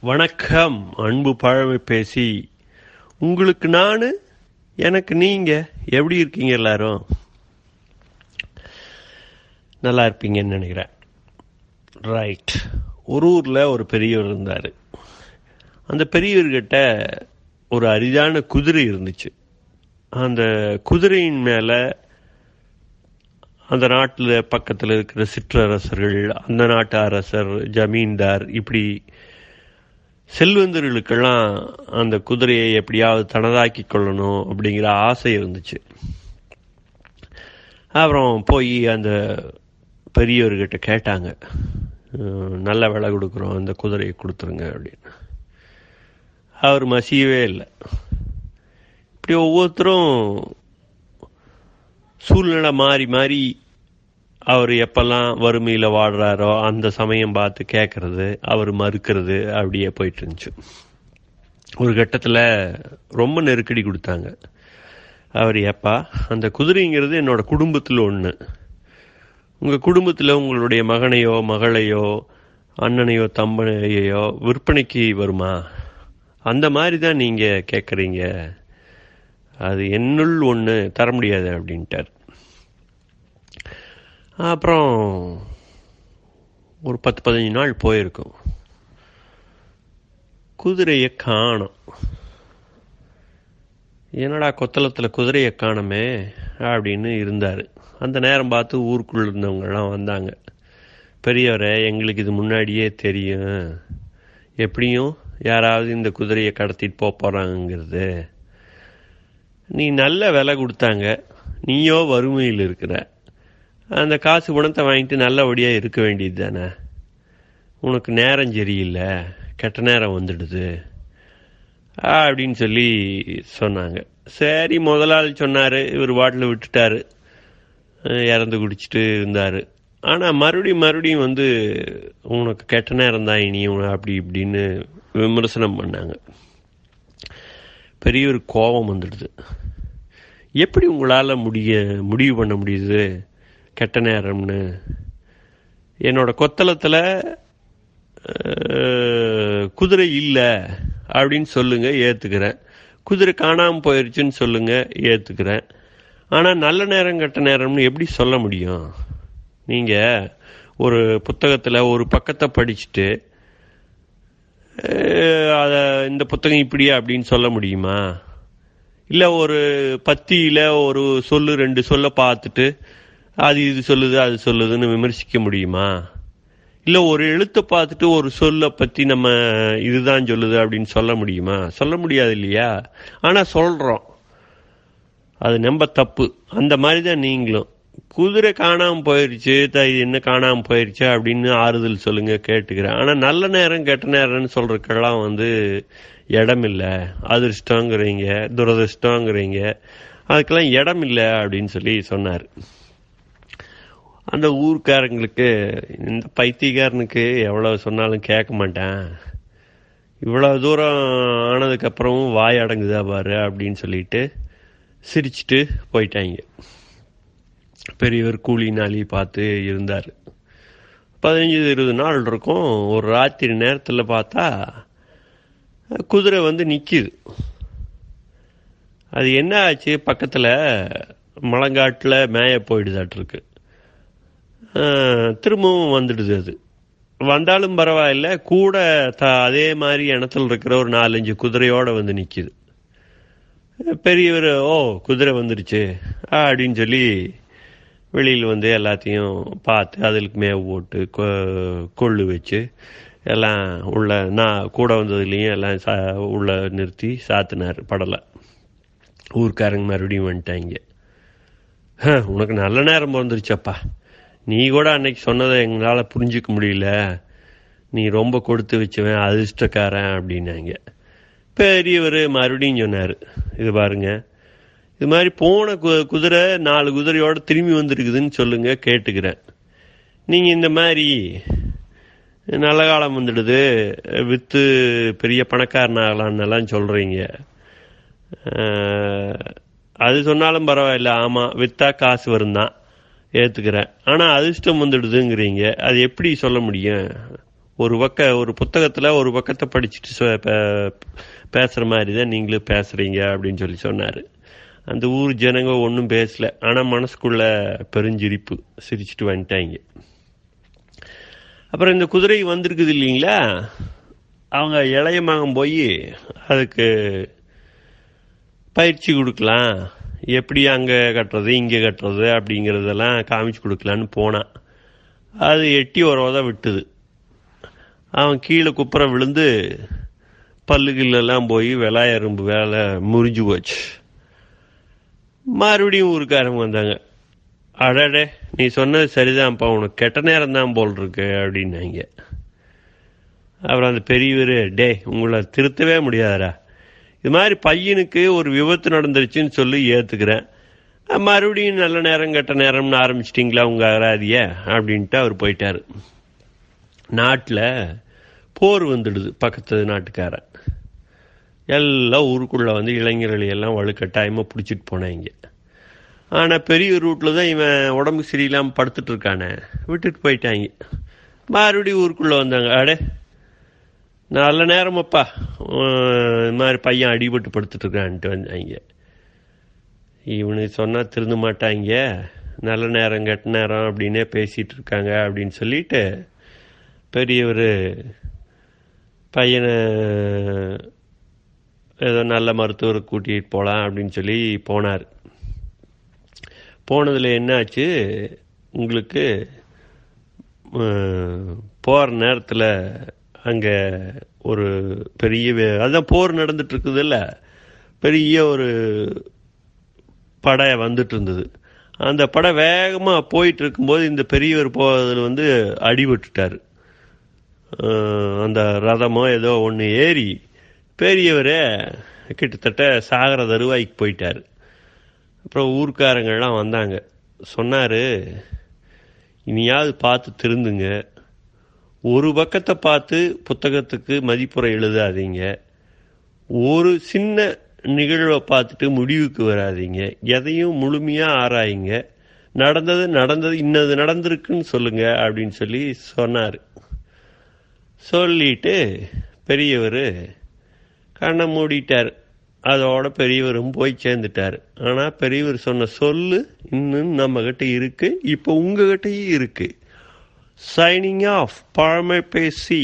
வணக்கம் அன்பு பழமை பேசி உங்களுக்கு நான் எனக்கு நீங்கள் எப்படி இருக்கீங்க எல்லாரும்? நல்லா இருப்பீங்கன்னு நினைக்கிறேன். ரைட் ஒரு ஊரில் ஒரு பெரியவர் இருந்தார். அந்த பெரியவர்கிட்ட ஒரு அரிதான குதிரை இருந்துச்சு. அந்த குதிரையின் மேலே அந்த நாட்டில் பக்கத்தில் இருக்கிற சிற்றரசர்கள் அந்த நாட்டு அரசர் ஜமீன்தார் இப்படி செல்வந்தர்களுக்கெல்லாம் அந்த குதிரையை எப்படியாவது தனதாக்கி கொள்ளணும் அப்படிங்கிற ஆசை இருந்துச்சு. அப்புறம் போய் அந்த பெரியவர்கிட்ட கேட்டாங்க நல்ல விலை கொடுக்குறோம் அந்த குதிரையை கொடுத்துருங்க அப்படின்னு. அவர் மசியவே இல்லை. இப்படி ஒவ்வொருத்தரும் சூழ்நிலை மாறி மாறி அவர் எப்பெல்லாம் வறுமையில் வாடுறாரோ அந்த சமயம் பார்த்து கேட்குறது அவர் மறுக்கிறது அப்படியே போயிட்டு இருந்துச்சு ஒரு கட்டத்தில் ரொம்ப நெருக்கடி கொடுத்தாங்க. அவர் எப்பா அந்த குதிரைங்கிறது என்னோட குடும்பத்தில் ஒன்று உங்கள் குடும்பத்தில் உங்களுடைய மகனையோ மகளையோ அண்ணனையோ தம்பனையோ விற்பனைக்கு வருமா? அந்த மாதிரி தான் நீங்கள் கேட்குறீங்க அது என்னுள் ஒன்று தர முடியாது அப்படின்ட்டார். அப்புறம் ஒரு பத்து பதினஞ்சு நாள் போயிருக்கும். குதிரையை காணும். என்னடா கொத்தளத்தில் குதிரையை காணமே அப்படின்னு இருந்தார். அந்த நேரம் பார்த்து ஊருக்குள்ளே இருந்தவங்கெல்லாம் வந்தாங்க. பெரியவரே எங்களுக்கு இது முன்னாடியே தெரியும். எப்படியும் யாராவது இந்த குதிரையை கடத்திட்டு போக போகிறாங்கிறது நீ நல்ல விலை கொடுத்தாங்க. நீயோ வறுமையில் இருக்கிற. அந்த காசு பணத்தை வாங்கிட்டு நல்லபடியாக இருக்க வேண்டியது தானே? உனக்கு நேரம் சரியில்லை கெட்ட நேரம் வந்துடுது அப்படின்னு சொல்லி சொன்னாங்க. சரி முதலாளி சொன்னார் இவர் வாட்டில் விட்டுட்டாரு இறந்து குடிச்சிட்டு இருந்தார். ஆனால் மறுபடியும் மறுபடியும் வந்து உனக்கு கெட்ட நேரம் தான் இனியும் அப்படி இப்படின்னு விமர்சனம் பண்ணாங்க. பெரிய ஒரு கோபம் வந்துடுது. எப்படி உங்களால் முடிய முடிவு பண்ண முடியுது? கெட்ட நேரம்னு. என்னோட கொத்தளத்தில் குதிரை இல்லை அப்படின்னு சொல்லுங்க ஏற்றுக்கிறேன் குதிரை காணாமல் போயிடுச்சுன்னு சொல்லுங்க ஏற்றுக்கிறேன் ஆனால் நல்ல நேரம் கெட்ட நேரம்னு எப்படி சொல்ல முடியும்? நீங்கள் ஒரு புத்தகத்தில் ஒரு பக்கத்தை படிச்சுட்டு அதை இந்த புத்தகம் இப்படியா அப்படின்னு சொல்ல முடியுமா? இல்லை ஒரு பத்தியில் ஒரு சொல்லு ரெண்டு சொல்ல பார்த்துட்டு அது இது சொல்லுது அது சொல்லுதுன்னு விமர்சிக்க முடியுமா? இல்லை ஒரு எழுத்தை பார்த்துட்டு ஒரு சொல்லை பற்றி நம்ம இதுதான் சொல்லுது அப்படின்னு சொல்ல முடியுமா? சொல்ல முடியாது இல்லையா? ஆனால் சொல்கிறோம் அது நம்ம தப்பு. அந்த மாதிரி தான் நீங்களும். குதிரை காணாமல் போயிடுச்சு த இது என்ன காணாமல் போயிடுச்சு அப்படின்னு ஆறுதல் சொல்லுங்கள் கேட்டுக்கிறேன். ஆனால் நல்ல நேரம் கெட்ட நேரம்னு சொல்கிறக்கெல்லாம் வந்து இடம் இல்லை அதிர்ஷ்டங்கிறீங்க துரதிருஷ்டங்கிறீங்க. அதுக்கெல்லாம் இடம் இல்லை அப்படின்னு சொல்லி சொன்னார். அந்த ஊர்க்காரங்களுக்கு இந்த பைத்தியக்காரனுக்கு எவ்வளவு சொன்னாலும் கேட்க மாட்டேன். இவ்வளவு தூரம் ஆனதுக்கப்புறமும் வாய் அடங்குதா பாரு அப்படின்னு சொல்லிட்டு சிரிச்சிட்டு போயிட்டாங்க. பெரியவர் கூலி நாளி பார்த்து இருந்தார். பதினஞ்சு இருபது நாள் இருக்கும். ஒரு ராத்திரி நேரத்தில் பார்த்தா குதிரை வந்து நிற்கிது அது என்ன ஆச்சு? பக்கத்தில் மலங்காட்டில் மேய போயிடுதாட்டிருக்கு. திரும்பவும் வந்துடுது அது. வந்தாலும் பரவாயில்ல கூட த அதே மாதிரி இனத்தில் இருக்கிற ஒரு நாலஞ்சு குதிரையோடு வந்து நிற்கிது பெரியவர் ஓ குதிரை வந்துடுச்சு அப்படின்னு சொல்லி வெளியில் வந்து எல்லாத்தையும் பார்த்து அதுக்கு மேவு போட்டு கொ- கொள்ளு வச்சு எல்லாம் உள்ள நான் கூட வந்ததுலேயும் எல்லாம் சா உள்ள நிறுத்தி சாத்தினார் படலை. ஊர்க்காரங்க மறுபடியும் வந்துட்டாங்க. உனக்கு நல்ல நேரம் பிறந்துருச்சப்பா. நீ கூட அன்னைக்கு சொன்னதை எங்களால் புரிஞ்சுக்க முடியல. நீ ரொம்ப கொடுத்து வச்சுவேன் அதிர்ஷ்டக்காரன் அப்படின்னாங்க. பெரியவர் மறுபடியும் சொன்னார். இது பாருங்க. இது மாதிரி போன கு- குதிரை நாலு குதிரையோட திரும்பி வந்திருக்குதுன்னு சொல்லுங்க கேட்டுக்கிறேன். நீங்கள் இந்த மாதிரி நல்ல காலம் வந்துடுது விற்று பெரிய பணக்காரன் ஆகலான்னு சொல்கிறீங்க அது சொன்னாலும் பரவாயில்ல. ஆமாம் விற்றா காசு வரும் ஏற்றுக்கிறேன் ஆனால் அதிர்ஷ்டம் வந்துடுதுங்கிறீங்க. அது எப்படி சொல்ல முடியும்? ஒரு பக்க ஒரு புத்தகத்தில் ஒரு பக்கத்தை படிச்சுட்டு பேசுகிற மாதிரி தான் நீங்களும் பேசுகிறீங்க அப்படின்னு சொல்லி சொன்னார். அந்த ஊர் ஜனங்க ஒன்றும் பேசல. ஆனால் மனசுக்குள்ள பெருஞ்சிரிப்பு சிரிச்சுட்டு வந்துட்டாங்க. அப்புறம் இந்த குதிரை வந்திருக்குது இல்லைங்களா? அவங்க இளைய மகன் போய் அதுக்கு பயிற்சி கொடுக்கலாம். எப்படி அங்கே கட்டுறது இங்கே கட்டுறது அப்படிங்கிறதெல்லாம் காமிச்சு கொடுக்கலான்னு போனான் அது எட்டி ஒரு விட்டுது. அவன் கீழே குப்புற விழுந்து பல்லுகளெல்லாம் போய் வெளாய எறும்பு வேலை முறிஞ்சு போச்சு. மறுபடியும் ஊருக்காரங்க வந்தாங்க. அடடே நீ சொன்னது சரிதான்ப்பா உனக்கு கெட்ட நேரம் தான் போல் இருக்கு அப்படின்னாங்க. அப்புறம் அந்த பெரியவர் டே உங்களை திருத்தவே முடியாதரா இது மாதிரி பையனுக்கு ஒரு விபத்து நடந்துருச்சுன்னு சொல்லி ஏற்றுக்கிறேன் மறுபடியும் நல்ல நேரம் கெட்ட நேரம்னு ஆரம்பிச்சிட்டிங்களா உங்கள் அகராதிய? அப்படின்ட்டு அவர் போயிட்டாரு. நாட்டில் போர் வந்துடுது பக்கத்து நாட்டுக்காரன். எல்லாம் ஊருக்குள்ளே வந்து இளைஞர்களை எல்லாம் வலுக்கட்டாயமாக பிடிச்சிட்டு போனாங்க ஆனால் பெரிய ரூட்டில் தான் இவன் உடம்பு சரியில்லாமல் படுத்துட்டு இருக்கானே. விட்டுட்டு போயிட்டாங்க. மறுபடியும் ஊருக்குள்ளே வந்தாங்க. அடே நல்ல நேரமப்பா. இது மாதிரி பையன் அடிபட்டு படுத்துட்ருக்கான்ட்டு வந்தாங்க. இவனுக்கு சொன்னால் திருந்த மாட்டாங்க. நல்ல நேரம் கெட்ட நேரம் அப்படின்னே பேசிகிட்டு இருக்காங்க அப்படின்னு சொல்லிட்டு பெரியவர் பையனை ஏதோ நல்ல மருத்துவரை கூட்டிகிட்டு போகலாம் அப்படின்னு சொல்லி போனார். போனதில் என்னாச்சு? உங்களுக்கு போகிற நேரத்தில் அங்கே ஒரு பெரிய அதுதான் அதான் போர் நடந்துட்டு இருக்குதுல்ல பெரிய ஒரு படை வந்துட்டு இருந்தது அந்த படை வேகமாக போயிட்டு இருக்கும்போது இந்த பெரியவர் போவதில் வந்து அடிபட்டுட்டார். அந்த ரதமோ ஏதோ ஒன்று ஏறி பெரியவரே கிட்டத்தட்ட சாகர தருவாய்க்கு போயிட்டார். அப்புறம் ஊர்க்காரங்கள்லாம் வந்தாங்க. சொன்னார் இனியாவது பார்த்து திருந்துங்க. ஒரு பக்கத்தை பார்த்து புத்தகத்துக்கு மதிப்புரை எழுதாதீங்க. ஒரு சின்ன நிகழ்வை பார்த்துட்டு முடிவுக்கு வராதீங்க. எதையும் முழுமையாக ஆராயுங்க. நடந்தது நடந்தது இன்னது நடந்திருக்குன்னு சொல்லுங்க அப்படின்னு சொல்லி சொன்னார். சொல்லிட்டு பெரியவர் கண்ணை மூடிட்டார். அதோட பெரியவரும் போய் சேர்ந்துட்டார். ஆனால் பெரியவர் சொன்ன சொல்லு இன்னும் நம்மக்கிட்ட இருக்குது இருக்கு. இப்போ உங்ககிட்டயும் இருக்குது சைனிங் ஆஃப் பழமை பேசி